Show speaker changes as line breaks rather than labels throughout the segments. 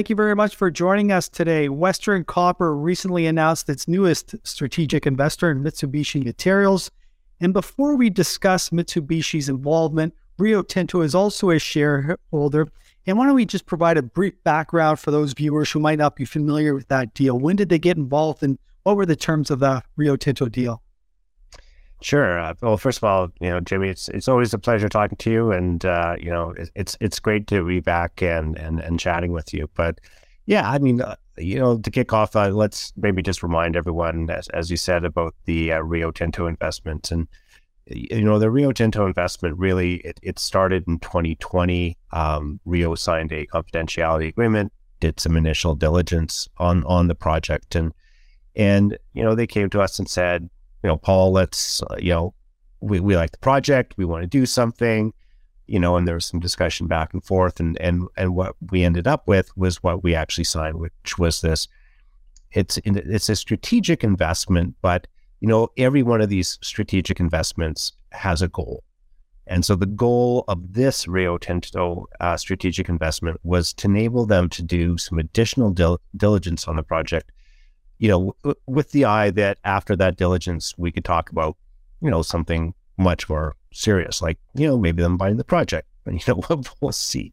thank you very much for joining us today. Western Copper recently announced its newest strategic investor in Mitsubishi Materials. And before we discuss Mitsubishi's involvement, Rio Tinto is also a shareholder. And why don't we just provide a brief background for those viewers who might not be familiar with that deal? When did they get involved and what were the terms of the Rio Tinto deal?
Sure. Uh, well, first of all, you know, Jimmy, it's it's always a pleasure talking to you, and uh, you know, it's it's great to be back and and and chatting with you. But yeah, I mean, uh, you know, to kick off, uh, let's maybe just remind everyone, as as you said, about the uh, Rio Tinto investment, and you know, the Rio Tinto investment really it, it started in 2020. Um, Rio signed a confidentiality agreement, did some initial diligence on on the project, and and you know, they came to us and said you know, Paul, let's, uh, you know, we, we like the project, we want to do something, you know, and there was some discussion back and forth. And, and, and what we ended up with was what we actually signed, which was this it's, it's a strategic investment, but, you know, every one of these strategic investments has a goal. And so the goal of this Rio Tinto uh, strategic investment was to enable them to do some additional dil- diligence on the project you know, w- with the eye that after that diligence, we could talk about, you know, something much more serious, like, you know, maybe them buying the project. And, you know, we'll, see.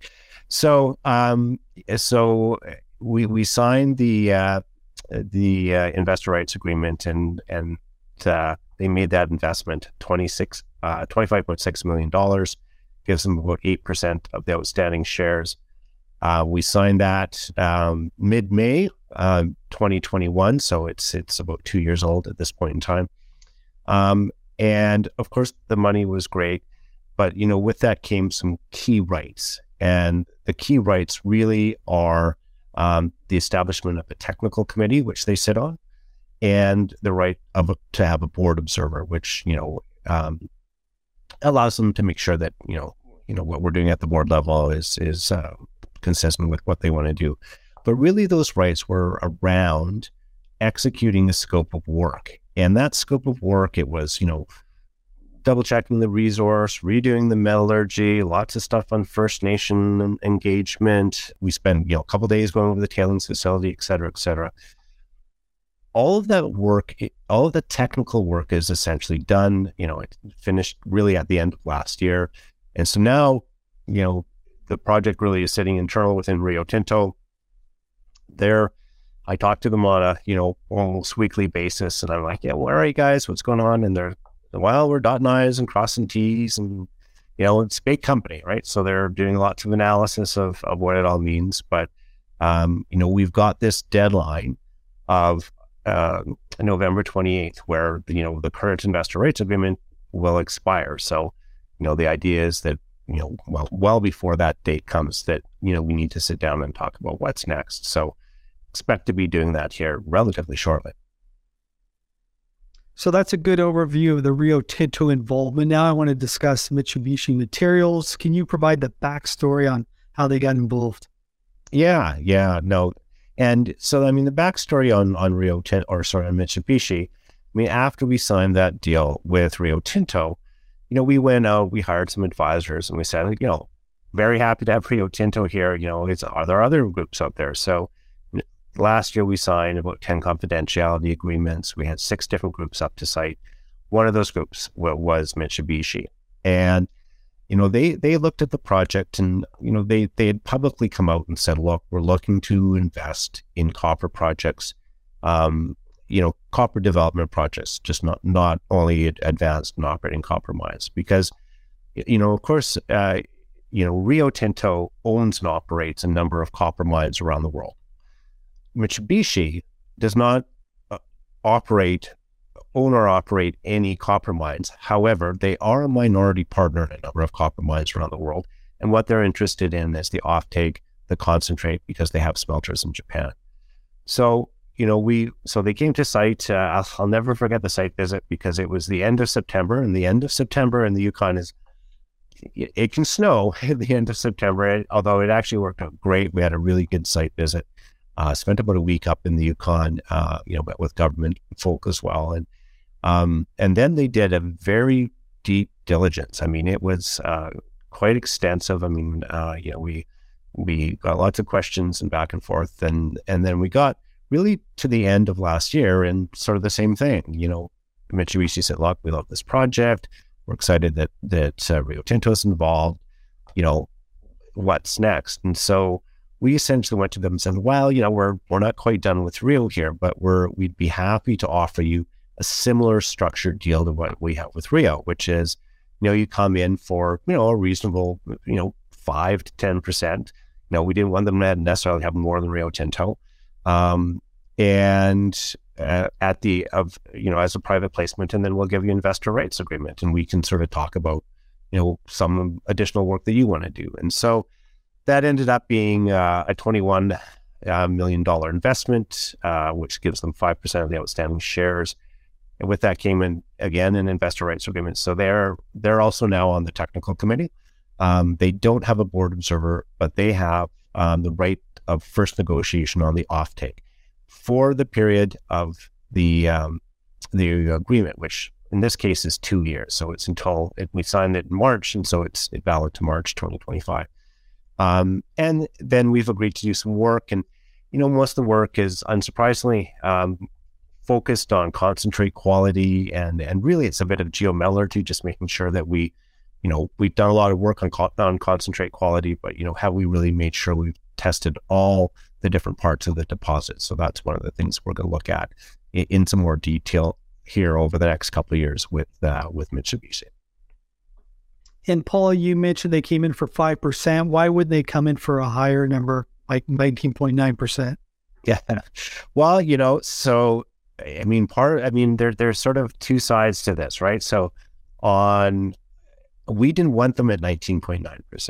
So, um, so we, we signed the, uh, the uh, investor rights agreement and, and uh, they made that investment 26, uh, $25.6 million, gives them about 8% of the outstanding shares. Uh, we signed that um, mid May uh, 2021, so it's it's about two years old at this point in time. Um, and of course, the money was great, but you know, with that came some key rights, and the key rights really are um, the establishment of a technical committee, which they sit on, and the right of to have a board observer, which you know um, allows them to make sure that you know you know what we're doing at the board level is is uh, consistent with what they want to do. But really, those rights were around executing a scope of work. And that scope of work, it was, you know, double checking the resource, redoing the metallurgy, lots of stuff on First Nation engagement. We spent, you know, a couple days going over the tailings facility, et cetera, et cetera. All of that work, all of the technical work is essentially done. You know, it finished really at the end of last year. And so now, you know, the project really is sitting internal within Rio Tinto. There, I talk to them on a you know almost weekly basis, and I'm like, yeah, where are you guys? What's going on? And they're, well, we're dotting i's and crossing t's, and you know, it's a big company, right? So they're doing lots of analysis of of what it all means. But um, you know, we've got this deadline of uh, November 28th, where you know the current investor rights agreement will expire. So, you know, the idea is that you know, well, well before that date comes that, you know, we need to sit down and talk about what's next. So expect to be doing that here relatively shortly.
So that's a good overview of the Rio Tinto involvement. Now I want to discuss Mitsubishi Materials. Can you provide the backstory on how they got involved?
Yeah, yeah, no. And so, I mean, the backstory on, on Rio Tinto, or sorry, on Mitsubishi, I mean, after we signed that deal with Rio Tinto, you know, we went out, we hired some advisors and we said, you know, very happy to have Rio Tinto here. You know, it's, are there other groups out there? So last year we signed about 10 confidentiality agreements. We had six different groups up to site. One of those groups was Mitsubishi. And, you know, they, they looked at the project and, you know, they, they had publicly come out and said, look, we're looking to invest in copper projects. Um, you know, copper development projects, just not not only advanced and operating copper mines, because you know, of course, uh, you know, Rio Tinto owns and operates a number of copper mines around the world. Mitsubishi does not uh, operate, own or operate any copper mines. However, they are a minority partner in a number of copper mines around the world, and what they're interested in is the offtake, the concentrate, because they have smelters in Japan. So you know, we so they came to site. Uh, I'll, never forget the site visit because it was the end of September, and the end of September in the Yukon is it, it can snow at the end of September. Although it actually worked out great, we had a really good site visit. Uh, spent about a week up in the Yukon, uh, you know, with government folk as well, and um, and then they did a very deep diligence. I mean, it was uh, quite extensive. I mean, uh, you know, we we got lots of questions and back and forth, and and then we got really to the end of last year and sort of the same thing. You know, Mitsubishi said, "Look, we love this project. We're excited that that uh, Rio Tinto is involved. You know, what's next?" And so we essentially went to them and said, "Well, you know, we're we're not quite done with Rio here, but we're we'd be happy to offer you a similar structured deal to what we have with Rio, which is, you know, you come in for you know a reasonable, you know, five to ten percent. You know, we didn't want them to necessarily have more than Rio Tinto, um, and uh, at the of you know as a private placement, and then we'll give you investor rights agreement, and we can sort of talk about you know some additional work that you want to do, and so that ended up being uh, a twenty-one uh, million dollar investment, uh, which gives them five percent of the outstanding shares. And with that came in again an investor rights agreement. So they're they're also now on the technical committee. Um, they don't have a board observer, but they have um, the right of first negotiation on the offtake for the period of the um, the agreement, which in this case is two years. So it's until it, we signed it in March, and so it's valid to March 2025. Um, and then we've agreed to do some work. And, you know, most of the work is unsurprisingly um, focused on concentrate quality. And, and really, it's a bit of geometallurgy, just making sure that we, you know, we've done a lot of work on, on concentrate quality, but, you know, have we really made sure we've tested all the different parts of the deposit? So that's one of the things we're going to look at in, in, some more detail here over the next couple of years with, uh, with Mitsubishi.
And Paul, you mentioned they came in for 5%. Why would they come in for a higher number, like 19.9%?
Yeah. Well, you know, so, I mean, part, I mean, there, there's sort of two sides to this, right? So, on, we didn't want them at 19.9%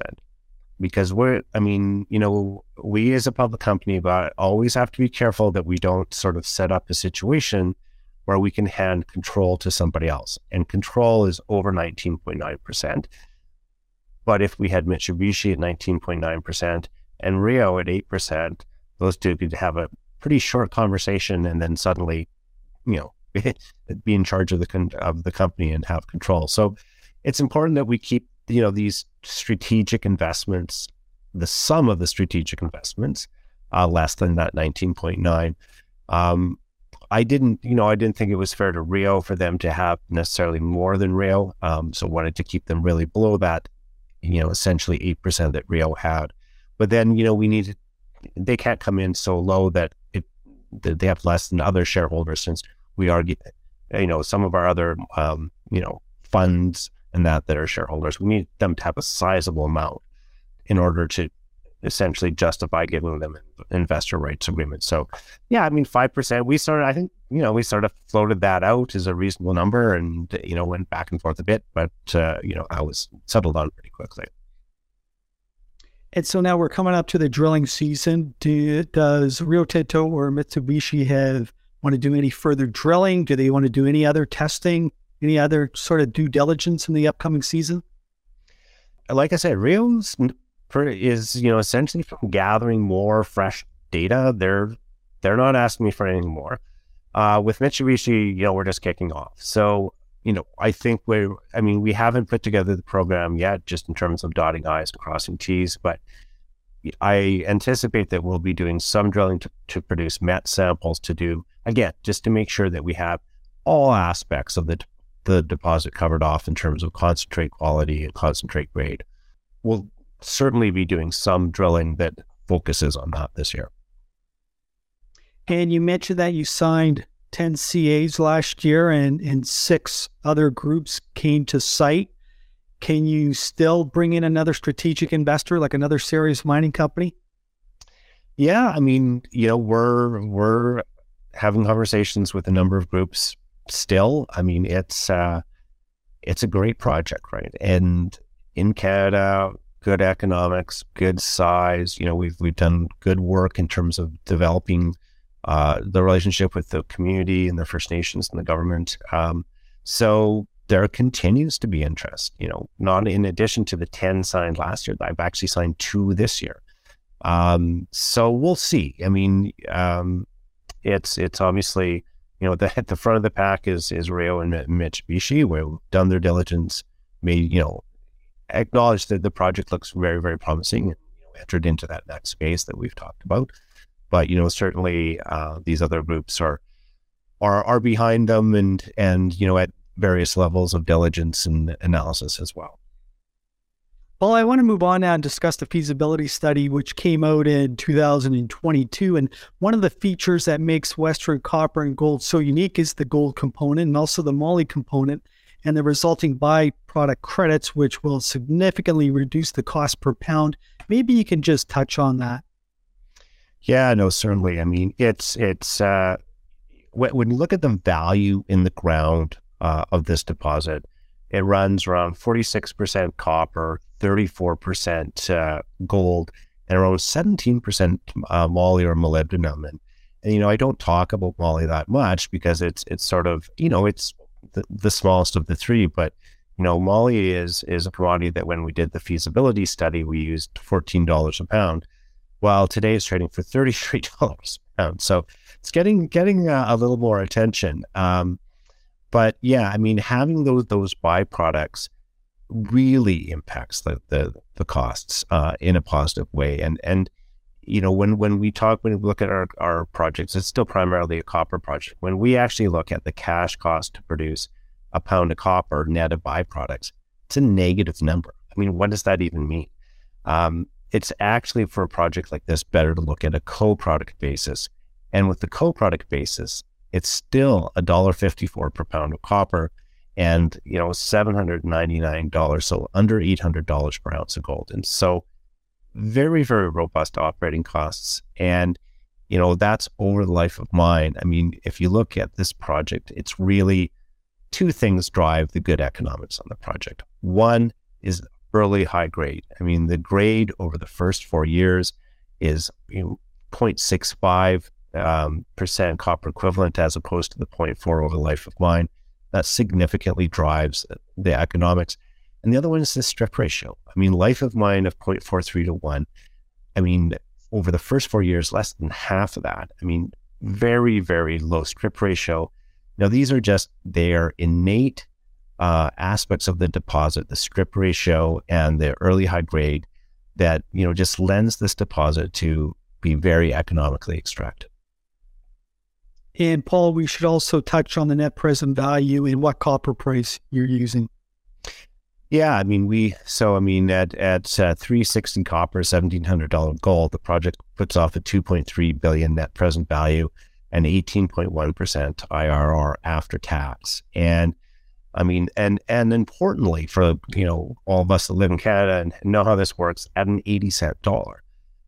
because we're, I mean, you know, we as a public company, but always have to be careful that we don't sort of set up a situation where we can hand control to somebody else. And control is over 19.9%. But if we had Mitsubishi at 19.9% and Rio at 8%, those two could have a pretty short conversation and then suddenly, you know, be in charge of the of the company and have control. So it's important that we keep, you know, these strategic investments, the sum of the strategic investments, uh, less than that 19.9. Um, I didn't, you know, I didn't think it was fair to Rio for them to have necessarily more than Rio. Um, so wanted to keep them really below that you know, essentially 8% that Rio had. But then, you know, we need, to. they can't come in so low that it, that they have less than other shareholders since we are, you know, some of our other, um, you know, funds and that that are shareholders. We need them to have a sizable amount in order to essentially justify giving them investor rights agreement. So, yeah, I mean, 5%, we started, I think, you know, we sort of floated that out as a reasonable number and, you know, went back and forth a bit, but, uh, you know, I was settled on pretty quickly.
And so now we're coming up to the drilling season. Do, does Rio Tinto or Mitsubishi have want to do any further drilling? Do they want to do any other testing, any other sort of due diligence in the upcoming season?
Like I said, Rio's is you know essentially from gathering more fresh data. They're they're not asking me for anything more. Uh, with Mitsubishi, you know, we're just kicking off. So you know, I think we're. I mean, we haven't put together the program yet, just in terms of dotting i's and crossing t's, but. I anticipate that we'll be doing some drilling to, to produce met samples to do again, just to make sure that we have all aspects of the the deposit covered off in terms of concentrate quality and concentrate grade. We'll certainly be doing some drilling that focuses on that this year.
And you mentioned that you signed 10 CAs last year and, and six other groups came to site. Can you still bring in another strategic investor, like another serious mining company?
Yeah, I mean, you know, we're we're having conversations with a number of groups still. I mean, it's uh it's a great project, right? And in Canada, good economics, good size. You know, we've we've done good work in terms of developing uh, the relationship with the community and the First Nations and the government. Um, so there continues to be interest. You know, not in addition to the ten signed last year, I've actually signed two this year. Um, so we'll see. I mean, um, it's it's obviously you know the at the front of the pack is is Rio and Mitsubishi, we've done their diligence, made you know acknowledge that the project looks very, very promising. you know entered into that next space that we've talked about. But you know, certainly uh, these other groups are are are behind them, and and you know, at various levels of diligence and analysis as well.
Well, I want to move on now and discuss the feasibility study, which came out in 2022. And one of the features that makes Western Copper and Gold so unique is the gold component and also the moly component and the resulting byproduct credits, which will significantly reduce the cost per pound. Maybe you can just touch on that.
Yeah, no, certainly. I mean, it's it's uh, when you look at the value in the ground uh, of this deposit, it runs around 46% copper, 34% uh, gold, and around 17% uh, moly or molybdenum. And, and, you know, I don't talk about moly that much because it's it's sort of, you know, it's the, the smallest of the three. But, you know, moly is is a commodity that when we did the feasibility study, we used $14 a pound, while today it's trading for $33 a pound. So it's getting getting uh, a little more attention. Um, but yeah, I mean, having those those byproducts really impacts the the, the costs uh, in a positive way. And and you know, when when we talk when we look at our our projects, it's still primarily a copper project. When we actually look at the cash cost to produce a pound of copper net of byproducts, it's a negative number. I mean, what does that even mean? Um, it's actually for a project like this better to look at a co-product basis. And with the co-product basis, it's still a dollar fifty four per pound of copper and you know $799 so under $800 per ounce of gold. And so very very robust operating costs. And you know that's over the life of mine. I mean if you look at this project it's really two things drive the good economics on the project. One is early high grade. I mean the grade over the first four years is you know, 0.65 um, percent copper equivalent as opposed to the 0.4 over the life of mine that significantly drives the economics. And the other one is the strip ratio. I mean, life of mine of 0.43 to 1. I mean, over the first four years, less than half of that. I mean, very, very low strip ratio. Now, these are just their innate uh, aspects of the deposit, the strip ratio and the early high grade that, you know, just lends this deposit to be very economically extracted.
And Paul, we should also touch on the net present value and what copper price you're using.
Yeah, I mean we so I mean at at uh, three sixty copper, seventeen hundred dollar gold, the project puts off a two point three billion net present value and eighteen point one percent IRR after tax. And I mean, and and importantly for you know all of us that live in Canada and know how this works, at an eighty cent dollar,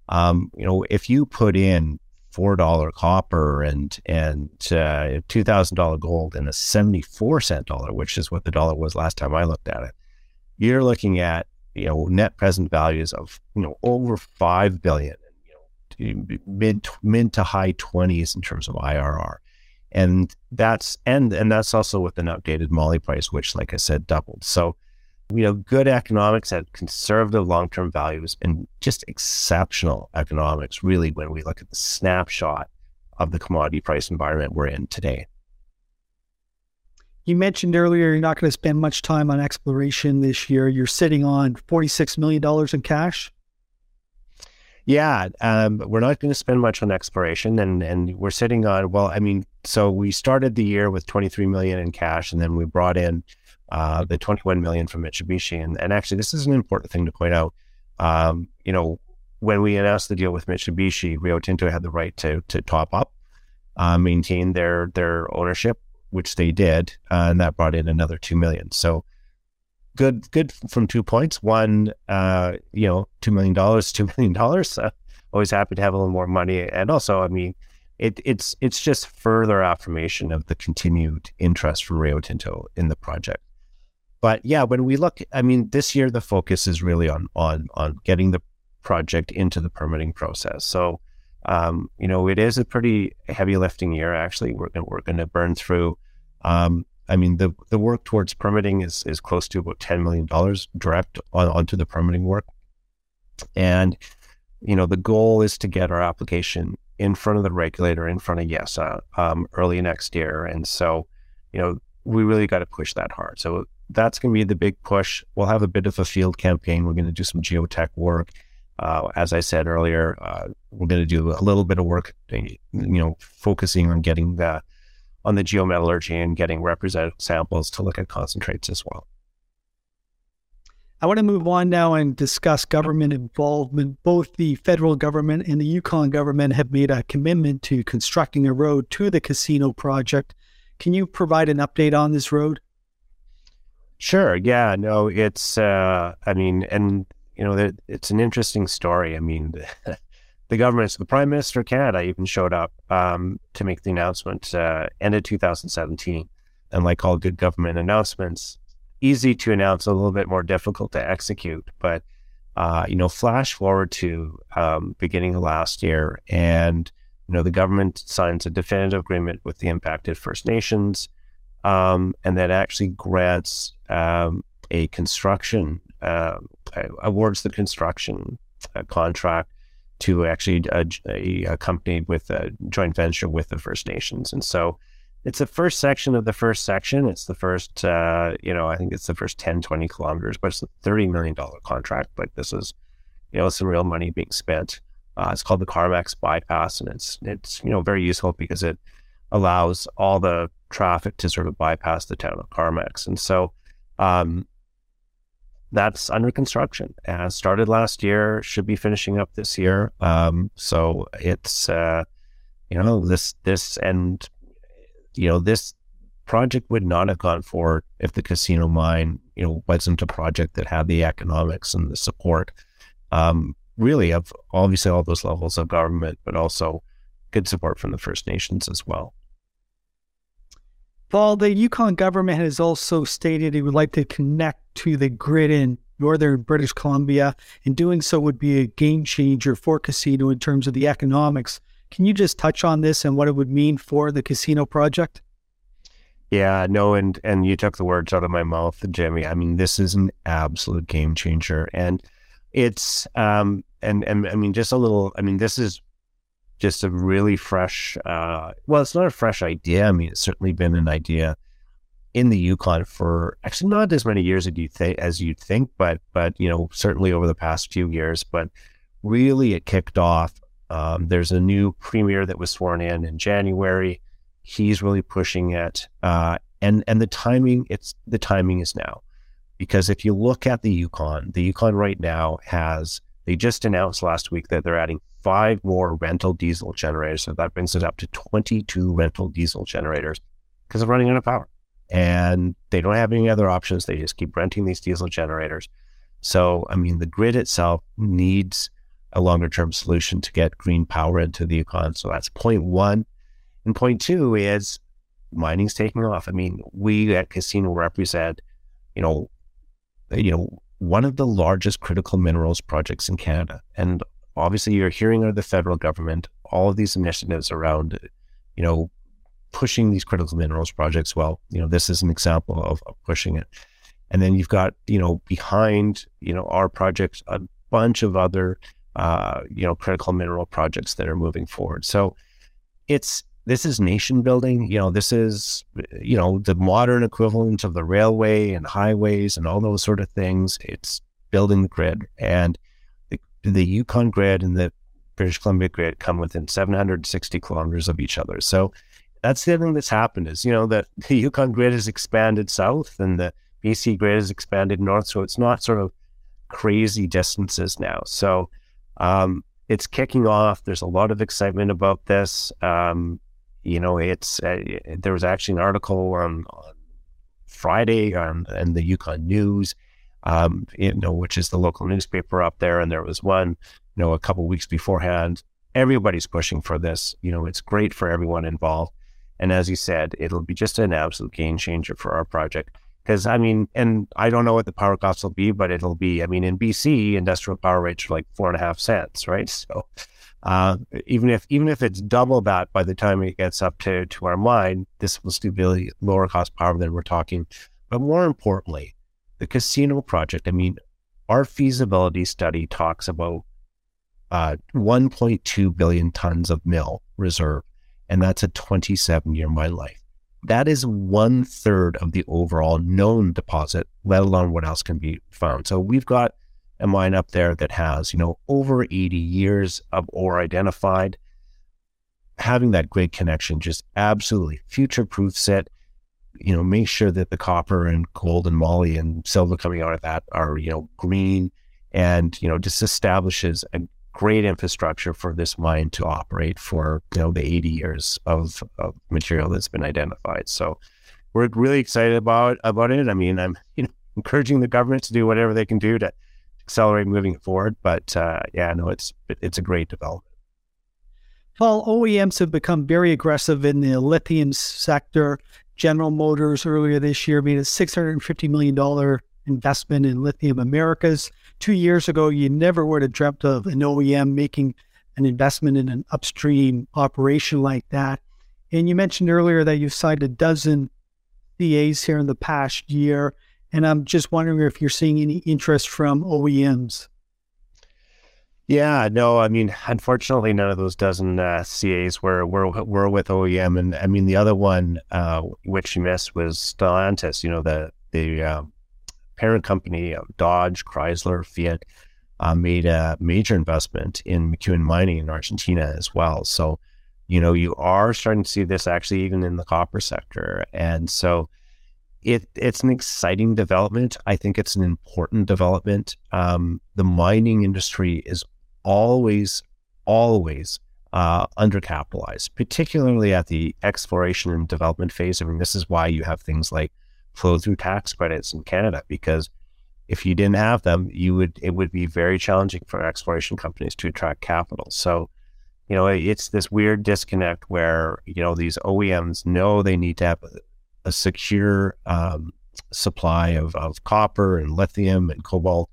um, you know, if you put in four dollar copper and and uh, two thousand dollar gold and a seventy four cent dollar, which is what the dollar was last time I looked at it, you're looking at you know net present values of you know over five billion, you know mid mid to high twenties in terms of IRR, and that's and and that's also with an updated moly price, which like I said doubled. So you know, good economics at conservative long term values and just exceptional economics, really, when we look at the snapshot of the commodity price environment we're in today.
You mentioned earlier you're not going to spend much time on exploration this year. You're sitting on $46 million in cash.
Yeah, um, we're not going to spend much on exploration, and and we're sitting on well, I mean, so we started the year with 23 million in cash, and then we brought in uh, the 21 million from Mitsubishi. And, and actually, this is an important thing to point out. Um, you know, when we announced the deal with Mitsubishi, Rio Tinto had the right to to top up, uh, maintain their their ownership, which they did, uh, and that brought in another two million. So good, good from two points. One, uh, you know, two million dollars, two million dollars. Always happy to have a little more money, and also, I mean, it, it's it's just further affirmation of the continued interest from Rio Tinto in the project. But yeah, when we look, I mean, this year the focus is really on on on getting the project into the permitting process. So, um, you know, it is a pretty heavy lifting year. Actually, we're gonna, we're going to burn through. Um, I mean, the the work towards permitting is is close to about ten million dollars direct on, onto the permitting work, and you know, the goal is to get our application in front of the regulator, in front of YESA, um, early next year. And so, you know, we really got to push that hard. So that's going to be the big push. We'll have a bit of a field campaign. We're going to do some geotech work. Uh, as I said earlier, uh, we're going to do a little bit of work, you know, focusing on getting the on the geometallurgy and getting representative samples to look at concentrates as well.
I want to move on now and discuss government involvement. Both the federal government and the Yukon government have made a commitment to constructing a road to the casino project. Can you provide an update on this road?
Sure. Yeah. No, it's, uh, I mean, and, you know, it's an interesting story. I mean, the government, the Prime Minister of Canada even showed up um, to make the announcement uh, end of 2017. And like all good government announcements, easy to announce, a little bit more difficult to execute. But uh, you know, flash forward to um, beginning of last year, and you know, the government signs a definitive agreement with the impacted First Nations, um, and that actually grants um, a construction uh, awards the construction uh, contract to actually a, a, a, company with a joint venture with the First Nations, and so it's the first section of the first section. It's the first, uh, you know, I think it's the first 10, 20 kilometers, but it's a $30 million contract. Like this is, you know, some real money being spent. Uh, it's called the Carmacks bypass, and it's, it's, you know, very useful because it allows all the traffic to sort of bypass the town of Carmacks. And so, um, that's under construction. Uh, started last year, should be finishing up this year. Um, so it's, uh, you know, this, this, and you know, this project would not have gone forward if the casino mine, you know, wasn't a project that had the economics and the support, um, really of obviously all those levels of government, but also good support from the First Nations as well.
Paul, the Yukon government has also stated it would like to connect to the grid in northern British Columbia, and doing so would be a game changer for casino in terms of the economics. Can you just touch on this and what it would mean for the casino project?
Yeah, no, and and you took the words out of my mouth, Jimmy. I mean, this is an absolute game changer, and it's um and and I mean, just a little. I mean, this is just a really fresh. uh Well, it's not a fresh idea. I mean, it's certainly been an idea in the Yukon for actually not as many years as you think as you'd think, but but you know, certainly over the past few years. But really, it kicked off um, there's a new premier that was sworn in in January. He's really pushing it, uh, and and the timing it's the timing is now, because if you look at the Yukon, the Yukon right now has they just announced last week that they're adding five more rental diesel generators, so that brings it up to 22 rental diesel generators because they're running out of power, and they don't have any other options. They just keep renting these diesel generators. So I mean, the grid itself needs a longer term solution to get green power into the Yukon. So that's point one. And point two is mining's taking off. I mean, we at Casino represent, you know, you know, one of the largest critical minerals projects in Canada. And obviously you're hearing of the federal government, all of these initiatives around, you know, pushing these critical minerals projects. Well, you know, this is an example of, of pushing it. And then you've got, you know, behind, you know, our projects, a bunch of other uh, you know, critical mineral projects that are moving forward. So it's this is nation building. You know, this is you know the modern equivalent of the railway and highways and all those sort of things. It's building the grid, and the, the Yukon grid and the British Columbia grid come within 760 kilometers of each other. So that's the thing that's happened is you know that the Yukon grid has expanded south and the BC grid has expanded north. So it's not sort of crazy distances now. So um, it's kicking off. There's a lot of excitement about this. Um, you know, it's uh, there was actually an article on, on Friday on in the Yukon News, um, you know, which is the local newspaper up there, and there was one, you know, a couple weeks beforehand. Everybody's pushing for this. You know, it's great for everyone involved, and as you said, it'll be just an absolute game changer for our project. Because I mean, and I don't know what the power costs will be, but it'll be. I mean, in BC, industrial power rates are like four and a half cents, right? So uh, even if even if it's double that by the time it gets up to to our mine, this will still be lower cost power than we're talking. But more importantly, the casino project. I mean, our feasibility study talks about uh, 1.2 billion tons of mill reserve, and that's a 27 year mine life. That is one third of the overall known deposit, let alone what else can be found. So we've got a mine up there that has, you know, over 80 years of ore identified. Having that grid connection just absolutely future proofs it. You know, make sure that the copper and gold and moly and silver coming out of that are, you know, green and, you know, just establishes a great infrastructure for this mine to operate for, you know, the 80 years of, of material that's been identified. So we're really excited about about it. I mean, I'm, you know, encouraging the government to do whatever they can do to accelerate moving forward. But uh, yeah, no, it's it's a great development.
Paul, OEMs have become very aggressive in the lithium sector. General Motors earlier this year made a $650 million investment in Lithium Americas. Two years ago, you never would have dreamt of an OEM making an investment in an upstream operation like that. And you mentioned earlier that you've signed a dozen CAs here in the past year. And I'm just wondering if you're seeing any interest from OEMs.
Yeah, no, I mean, unfortunately, none of those dozen uh, CAs were, were were with OEM, and I mean, the other one uh, which you missed was Stellantis. You know, the the uh, parent company of Dodge, Chrysler, Fiat uh, made a major investment in McEwen Mining in Argentina as well. So, you know, you are starting to see this actually even in the copper sector, and so it it's an exciting development. I think it's an important development. Um, the mining industry is always, always uh, undercapitalized, particularly at the exploration and development phase. I mean, this is why you have things like flow through tax credits in Canada, because if you didn't have them, you would it would be very challenging for exploration companies to attract capital. So, you know, it's this weird disconnect where you know these OEMs know they need to have a secure um, supply of, of copper and lithium and cobalt.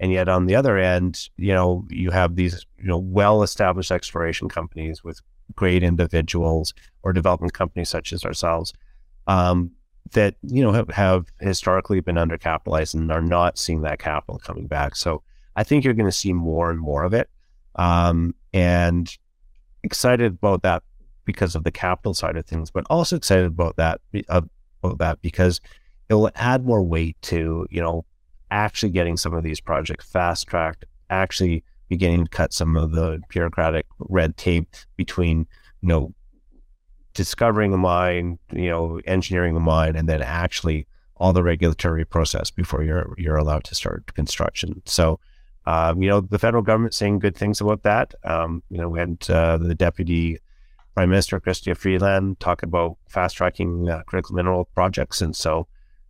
And yet on the other end, you know, you have these, you know, well-established exploration companies with great individuals or development companies such as ourselves um, that, you know, have, have historically been undercapitalized and are not seeing that capital coming back. So I think you're going to see more and more of it. Um, and excited about that because of the capital side of things, but also excited about that uh, about that because it will add more weight to you know actually getting some of these projects fast tracked, actually beginning to cut some of the bureaucratic red tape between you know discovering a mine, you know, engineering the mine, and then actually all the regulatory process before you're you're allowed to start construction. So. Um, you know, the federal government saying good things about that. Um, you know, had uh, the deputy Prime Minister Chrystia Freeland talk about fast tracking uh, critical mineral projects. And so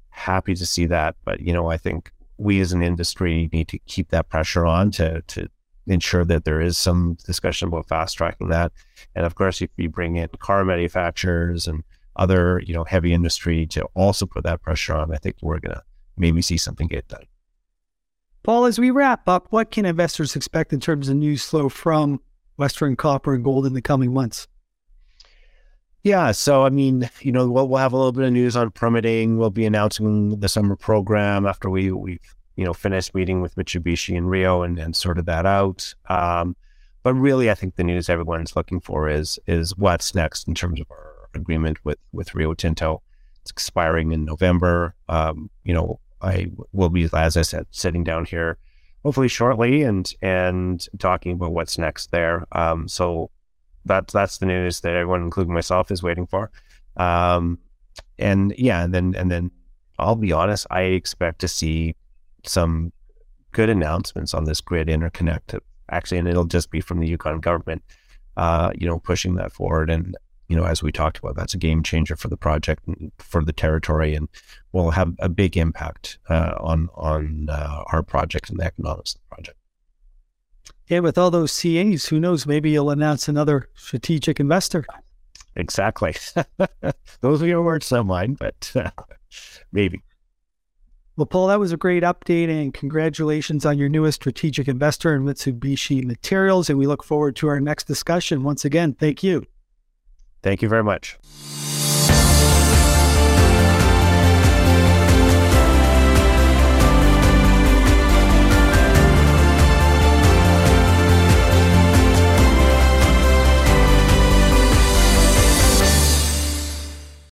happy to see that. But, you know, I think we as an industry need to keep that pressure on to, to ensure that there is some discussion about fast tracking that. And of course, if you bring in car manufacturers and other, you know, heavy industry to also put that pressure on, I think we're going to maybe see something get done.
Paul, as we wrap up, what can investors expect in terms of news flow from Western Copper and Gold in the coming months?
Yeah, so I mean, you know, we'll, we'll have a little bit of news on permitting. We'll be announcing the summer program after we we've you know finished meeting with Mitsubishi and Rio and, and sorted that out. Um, but really, I think the news everyone's looking for is is what's next in terms of our agreement with with Rio Tinto. It's expiring in November. Um, you know, I will be, as I said, sitting down here hopefully shortly and and talking about what's next there. Um, so that's that's the news that everyone, including myself, is waiting for. Um, and yeah, and then and then I'll be honest, I expect to see some good announcements on this grid interconnect. Actually, and it'll just be from the Yukon government, uh, you know, pushing that forward. And you know, as we talked about, that's a game changer for the project and for the territory, and will have a big impact uh, on on uh, our project and the economics of the project.
Yeah, with all those CAs, who knows? Maybe you'll announce another strategic investor.
Exactly. those are your words, not mine, but uh, maybe.
Well, Paul, that was a great update, and congratulations on your newest strategic investor in Mitsubishi Materials. And we look forward to our next discussion. Once again, thank you.
Thank you very much.